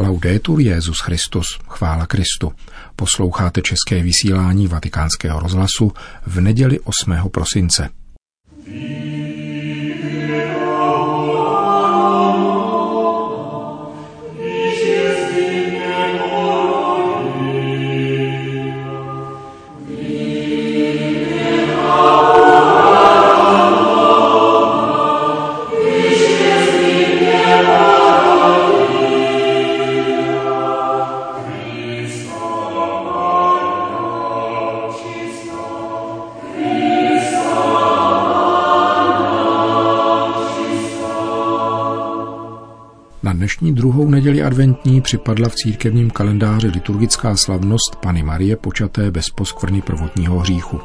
Laudetur Jezus Christus, chvála Kristu. Posloucháte české vysílání Vatikánského rozhlasu v neděli 8. prosince. Dnešní druhou neděli adventní připadla v církevním kalendáři liturgická slavnost Pany Marie počaté bez poskvrny prvotního hříchu.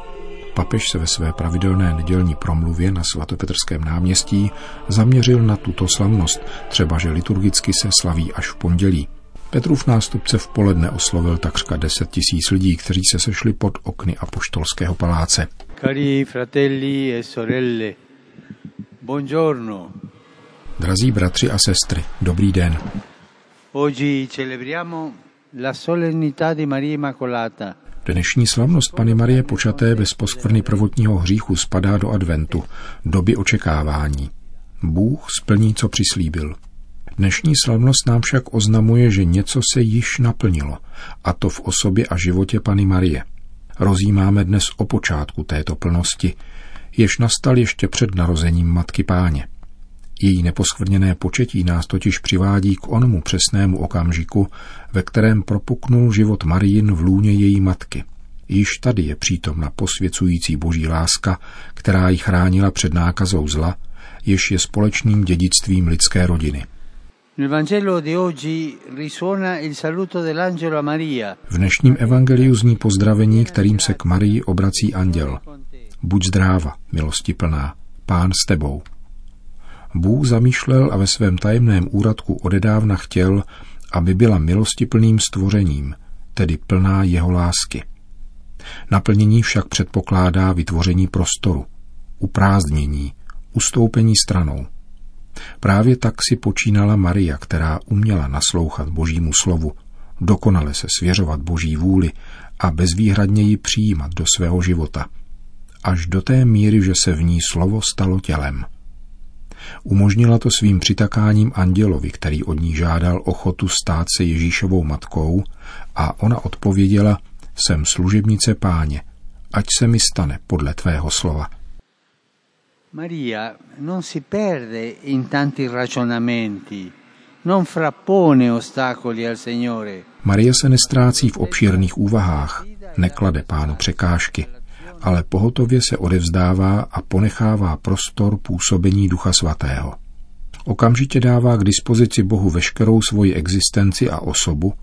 Papež se ve své pravidelné nedělní promluvě na svatopetrském náměstí zaměřil na tuto slavnost, třeba že liturgicky se slaví až v pondělí. Petrův nástupce v poledne oslovil takřka 10 tisíc lidí, kteří se sešli pod okny apoštolského paláce. Cari fratelli e sorelle, buongiorno. Drazí bratři a sestry, dobrý den. Oggi celebriamo la solennità di Maria Immacolata. Dnešní slavnost Pany Marie počaté bez poskvrny prvotního hříchu spadá do adventu, doby očekávání. Bůh splní, co přislíbil. Dnešní slavnost nám však oznamuje, že něco se již naplnilo, a to v osobě a životě Pany Marie. Rozjímáme dnes o počátku této plnosti, jež nastal ještě před narozením Matky Páně. Její neposkvrněné početí nás totiž přivádí k onomu přesnému okamžiku, ve kterém propuknul život Marijin v lůně její matky. Již tady je přítomna posvěcující boží láska, která ji chránila před nákazou zla, jež je společným dědictvím lidské rodiny. V dnešním evangeliu zní pozdravení, kterým se k Marii obrací anděl. Buď zdráva, milosti plná, pán s tebou. Bůh zamýšlel a ve svém tajemném úradku odedávna chtěl, aby byla milostiplným stvořením, tedy plná jeho lásky. Naplnění však předpokládá vytvoření prostoru, uprázdnění, ustoupení stranou. Právě tak si počínala Maria, která uměla naslouchat božímu slovu, dokonale se svěřovat boží vůli a bezvýhradně ji přijímat do svého života, až do té míry, že se v ní slovo stalo tělem. Umožnila to svým přitakáním andělovi, který od ní žádal ochotu stát se Ježíšovou matkou a ona odpověděla, jsem služebnice páně, ať se mi stane podle tvého slova. Maria non si perde in tanti ragionamenti, non frappone ostacoli al Signore. Maria se nestrácí v obšírných úvahách, neklade pánu překážky, ale pohotově se odevzdává a ponechává prostor působení Ducha Svatého. Okamžitě dává k dispozici Bohu veškerou svoji existenci a osobu,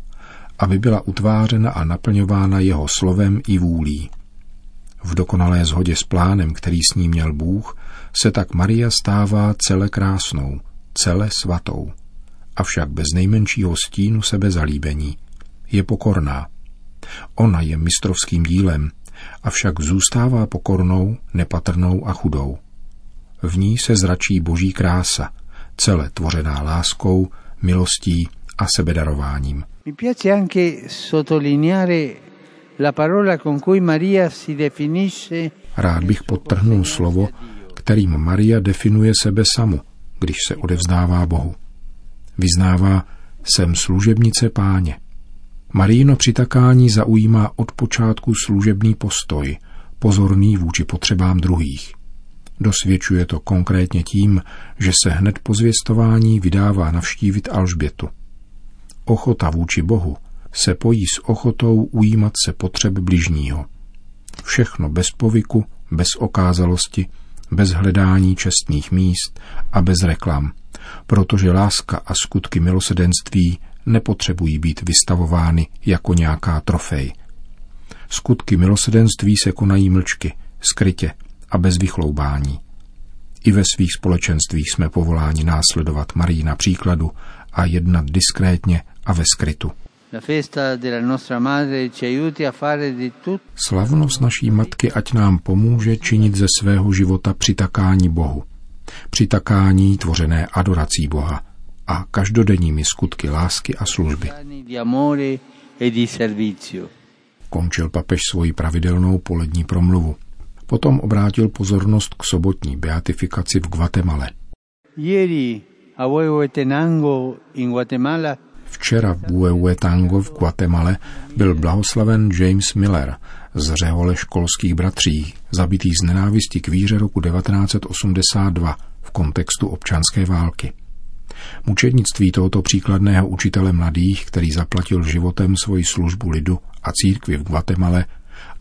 aby byla utvářena a naplňována jeho slovem i vůlí. V dokonalé shodě s plánem, který s ní měl Bůh, se tak Maria stává cele krásnou, cele svatou. Avšak bez nejmenšího stínu sebezalíbení. Je pokorná. Ona je mistrovským dílem, avšak zůstává pokornou, nepatrnou a chudou. V ní se zračí boží krása, celé tvořená láskou, milostí a sebedarováním. Mi piace anche sottolineare la parola con cui Maria si definisce Rád bych podtrhnul slovo, kterým Maria definuje sebe samu, když se odevzdává Bohu. Vyznává, jsem služebnice páně. Maríno přitakání zaujímá od počátku služebný postoj, pozorný vůči potřebám druhých. Dosvědčuje to konkrétně tím, že se hned po zvěstování vydává navštívit Alžbětu. Ochota vůči Bohu se pojí s ochotou ujímat se potřeb bližního. Všechno bez povyku, bez okázalosti, bez hledání čestných míst a bez reklam, protože láska a skutky milosedenství nepotřebují být vystavovány jako nějaká trofej. Skutky milosedenství se konají mlčky, skrytě a bez vychloubání. I ve svých společenstvích jsme povoláni následovat Marii na příkladu a jednat diskrétně a ve skrytu. Slavnost naší matky ať nám pomůže činit ze svého života přitakání Bohu. Přitakání tvořené adorací Boha, a každodenními skutky lásky a služby. Končil papež svoji pravidelnou polední promluvu. Potom obrátil pozornost k sobotní beatifikaci v Guatemale. Včera v Buehuetango v Guatemale byl blahoslaven James Miller z řehole školských bratří, zabitý z nenávisti k víře roku 1982 v kontextu občanské války. Mučednictví tohoto příkladného učitele mladých, který zaplatil životem svoji službu lidu a církvi v Guatemale,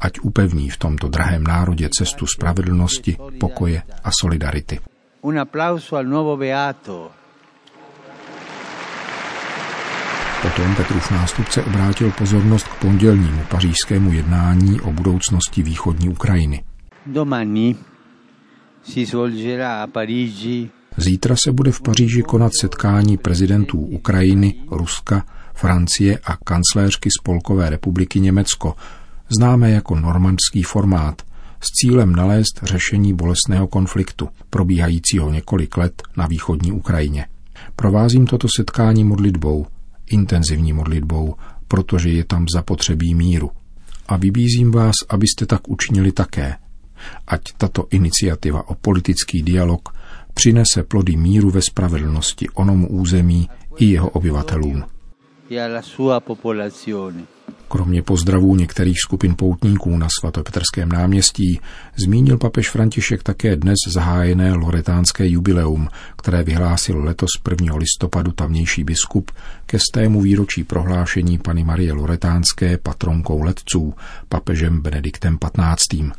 ať upevní v tomto drahém národě cestu spravedlnosti, pokoje a solidarity. Un applauso al nuovo beato. Potom Petrův nástupce obrátil pozornost k pondělnímu pařížskému jednání o budoucnosti východní Ukrajiny. Domani si svolgerà a Parigi Zítra se bude v Paříži konat setkání prezidentů Ukrajiny, Ruska, Francie a kancléřky Spolkové republiky Německo, známé jako normandský formát, s cílem nalézt řešení bolestného konfliktu, probíhajícího několik let na východní Ukrajině. Provázím toto setkání modlitbou, intenzivní modlitbou, protože je tam zapotřebí míru. A vybízím vás, abyste tak učinili také. Ať tato iniciativa o politický dialog přinese plody míru ve spravedlnosti onomu území i jeho obyvatelům. Kromě pozdravů některých skupin poutníků na svatopetrském náměstí zmínil papež František také dnes zahájené loretánské jubileum, které vyhlásil letos 1. listopadu tamnější biskup ke stému výročí prohlášení Pany Marie Loretánské patronkou letců papežem Benediktem XV.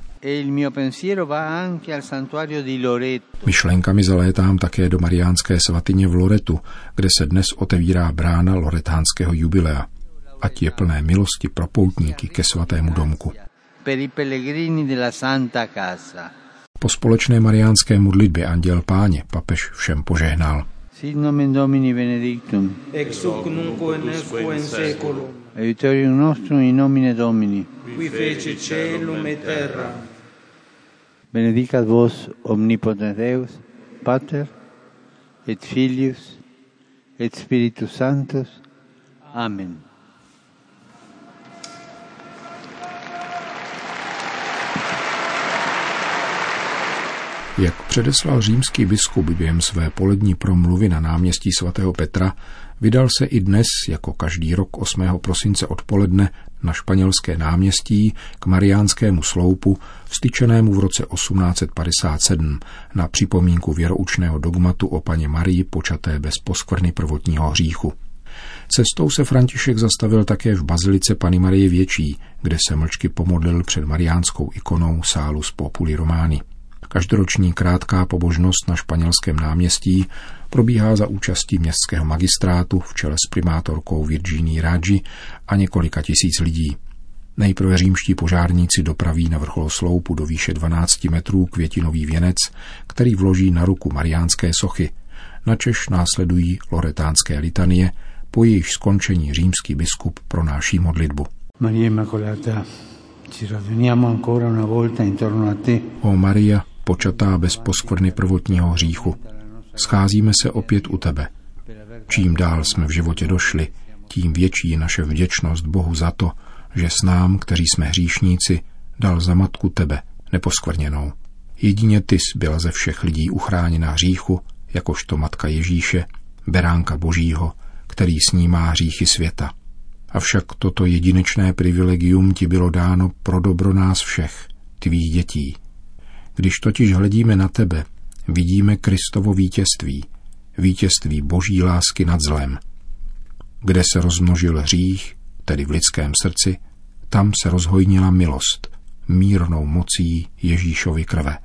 Myšlenkami zalétám také do mariánské svatyně v Loretu, kde se dnes otevírá brána loretánského jubilea. Ať je plné milosti pro poutníky ke svatému domku. Po společné mariánské modlitbě Anděl Páně papež všem požehnal. Sit nomen Domini benedictum. Ex hoc nunc in seculum. Aiuterium nostrum in nomine Domini. Qui fece celum et terra. benedicat vos omnipotens Deus, Pater, et Filius, et Spiritus Sanctus. Amen. Jak předeslal římský biskup během své polední promluvy na náměstí svatého Petra, vydal se i dnes, jako každý rok 8. prosince odpoledne, na španělské náměstí k Mariánskému sloupu, vstyčenému v roce 1857 na připomínku věroučného dogmatu o paně Marii počaté bez poskvrny prvotního hříchu. Cestou se František zastavil také v bazilice Pany Marie Větší, kde se mlčky pomodlil před mariánskou ikonou sálu z Populi Romány. Každoroční krátká pobožnost na španělském náměstí probíhá za účastí městského magistrátu v čele s primátorkou Virginie Raggi a několika tisíc lidí. Nejprve římští požárníci dopraví na vrchol sloupu do výše 12 metrů květinový věnec, který vloží na ruku mariánské sochy. Načež následují loretánské litanie, po jejich skončení římský biskup pronáší modlitbu. Maria Immacolata, ci raduniamo ancora una volta intorno a te. O Maria, počatá bez poskvrny prvotního hříchu. Scházíme se opět u tebe. Čím dál jsme v životě došli, tím větší je naše vděčnost Bohu za to, že s nám, kteří jsme hříšníci, dal za matku tebe, neposkvrněnou. Jedině ty byla ze všech lidí uchráněna hříchu, jakožto matka Ježíše, beránka Božího, který snímá hříchy světa. Avšak toto jedinečné privilegium ti bylo dáno pro dobro nás všech, tvých dětí. Když totiž hledíme na tebe, vidíme Kristovo vítězství, vítězství boží lásky nad zlem. Kde se rozmnožil hřích, tedy v lidském srdci, tam se rozhojnila milost, mírnou mocí Ježíšovy krve.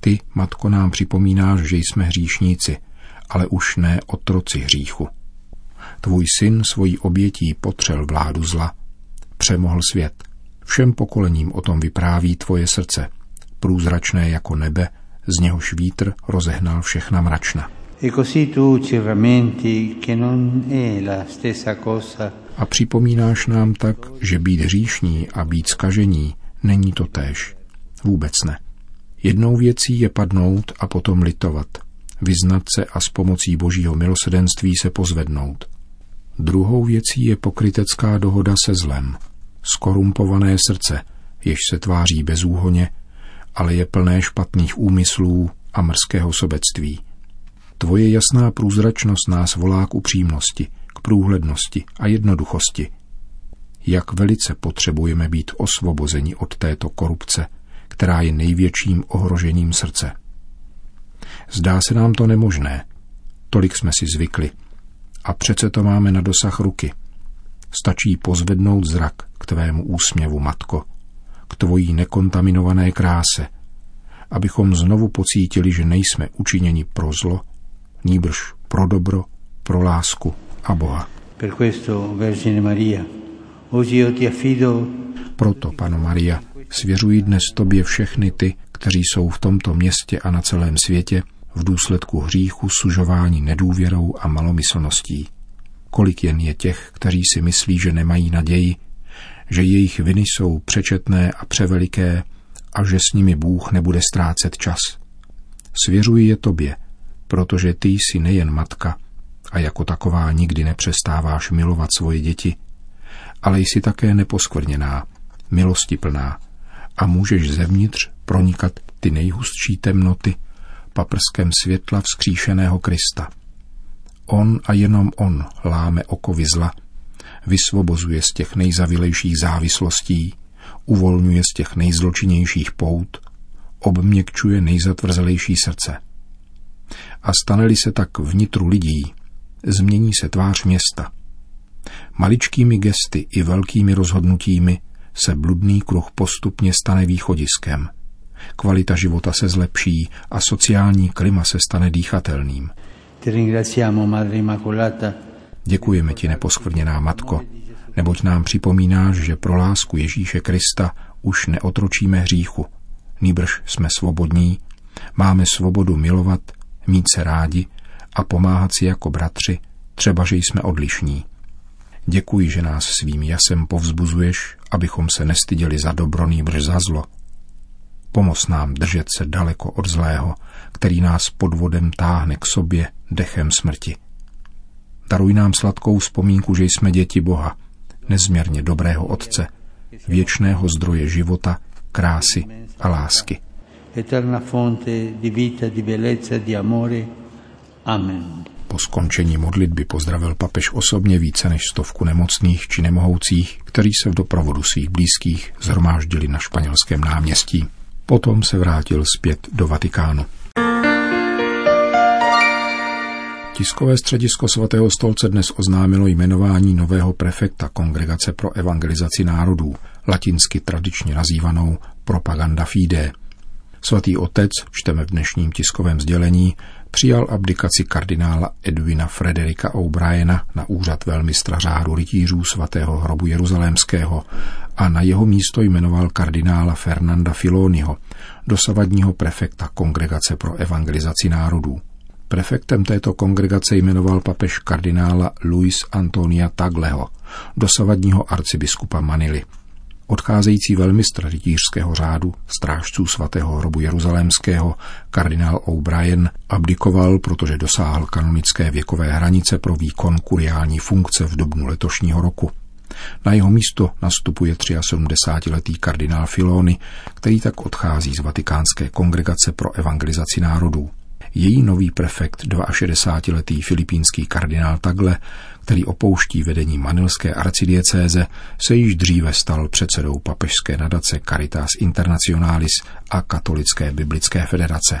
Ty, matko, nám připomínáš, že jsme hříšníci, ale už ne otroci hříchu. Tvůj syn svojí obětí potřel vládu zla. Přemohl svět. Všem pokolením o tom vypráví tvoje srdce – průzračné jako nebe, z něhož vítr rozehnal všechna mračna. E a připomínáš nám tak, že být hříšní a být skažení není to též. Vůbec ne. Jednou věcí je padnout a potom litovat. vyznat se a s pomocí božího milosedenství se pozvednout. Druhou věcí je pokrytecká dohoda se zlem. Skorumpované srdce, jež se tváří bezúhoně, ale je plné špatných úmyslů a mrzkého sobectví. Tvoje jasná průzračnost nás volá k upřímnosti, k průhlednosti a jednoduchosti. Jak velice potřebujeme být osvobozeni od této korupce, která je největším ohrožením srdce. Zdá se nám to nemožné. Tolik jsme si zvykli. A přece to máme na dosah ruky. Stačí pozvednout zrak k tvému úsměvu, matko, k tvojí nekontaminované kráse, abychom znovu pocítili, že nejsme učiněni pro zlo, nýbrž pro dobro, pro lásku a Boha. Per questo, Vergine Maria, oggi io ti affido Proto, Pano Maria, svěřuji dnes tobě všechny ty, kteří jsou v tomto městě a na celém světě v důsledku hříchu, sužování nedůvěrou a malomyslností. Kolik jen je těch, kteří si myslí, že nemají naději, že jejich viny jsou přečetné a převeliké a že s nimi Bůh nebude ztrácet čas. Svěřuji je tobě, protože ty jsi nejen matka a jako taková nikdy nepřestáváš milovat svoje děti, ale jsi také neposkvrněná, milostiplná a můžeš zevnitř pronikat ty nejhustší temnoty paprskem světla vzkříšeného Krista. On a jenom on láme okovy zla, vysvobozuje z těch nejzavilejších závislostí, uvolňuje z těch nejzločinějších pout, obměkčuje nejzatvrzelejší srdce. A stane-li se tak vnitru lidí, změní se tvář města. Maličkými gesty i velkými rozhodnutími se bludný kruh postupně stane východiskem. Kvalita života se zlepší a sociální klima se stane dýchatelným. Děkujeme ti, neposkvrněná matko, neboť nám připomínáš, že pro lásku Ježíše Krista už neotročíme hříchu. Nýbrž jsme svobodní, máme svobodu milovat, mít se rádi a pomáhat si jako bratři, třeba že jsme odlišní. Děkuji, že nás svým jasem povzbuzuješ, abychom se nestyděli za dobro, nýbrž za zlo. Pomoz nám držet se daleko od zlého, který nás podvodem táhne k sobě dechem smrti. Daruj nám sladkou vzpomínku, že jsme děti Boha, nezměrně dobrého Otce, věčného zdroje života, krásy a lásky. Eterna fonte di vita, di bellezza, di amore. Amen. Po skončení modlitby pozdravil papež osobně více než stovku nemocných či nemohoucích, kteří se v doprovodu svých blízkých zhromáždili na španělském náměstí. Potom se vrátil zpět do Vatikánu. Tiskové středisko svatého stolce dnes oznámilo jmenování nového prefekta Kongregace pro evangelizaci národů, latinsky tradičně nazývanou Propaganda Fide. Svatý otec, čteme v dnešním tiskovém sdělení, přijal abdikaci kardinála Edwina Frederika O'Briena na úřad velmistra řádu rytířů svatého hrobu Jeruzalémského a na jeho místo jmenoval kardinála Fernanda Filoniho, dosavadního prefekta Kongregace pro evangelizaci národů. Prefektem této kongregace jmenoval papež kardinála Luis Antonia Tagleho, dosavadního arcibiskupa Manily. Odcházející velmistr rytířského řádu, strážců svatého hrobu jeruzalémského, kardinál O'Brien, abdikoval, protože dosáhl kanonické věkové hranice pro výkon kuriální funkce v dubnu letošního roku. Na jeho místo nastupuje 73-letý kardinál Filoni, který tak odchází z Vatikánské kongregace pro evangelizaci národů. Její nový prefekt, 62-letý filipínský kardinál Tagle, který opouští vedení manilské arcidiecéze, se již dříve stal předsedou papežské nadace Caritas Internationalis a Katolické biblické federace.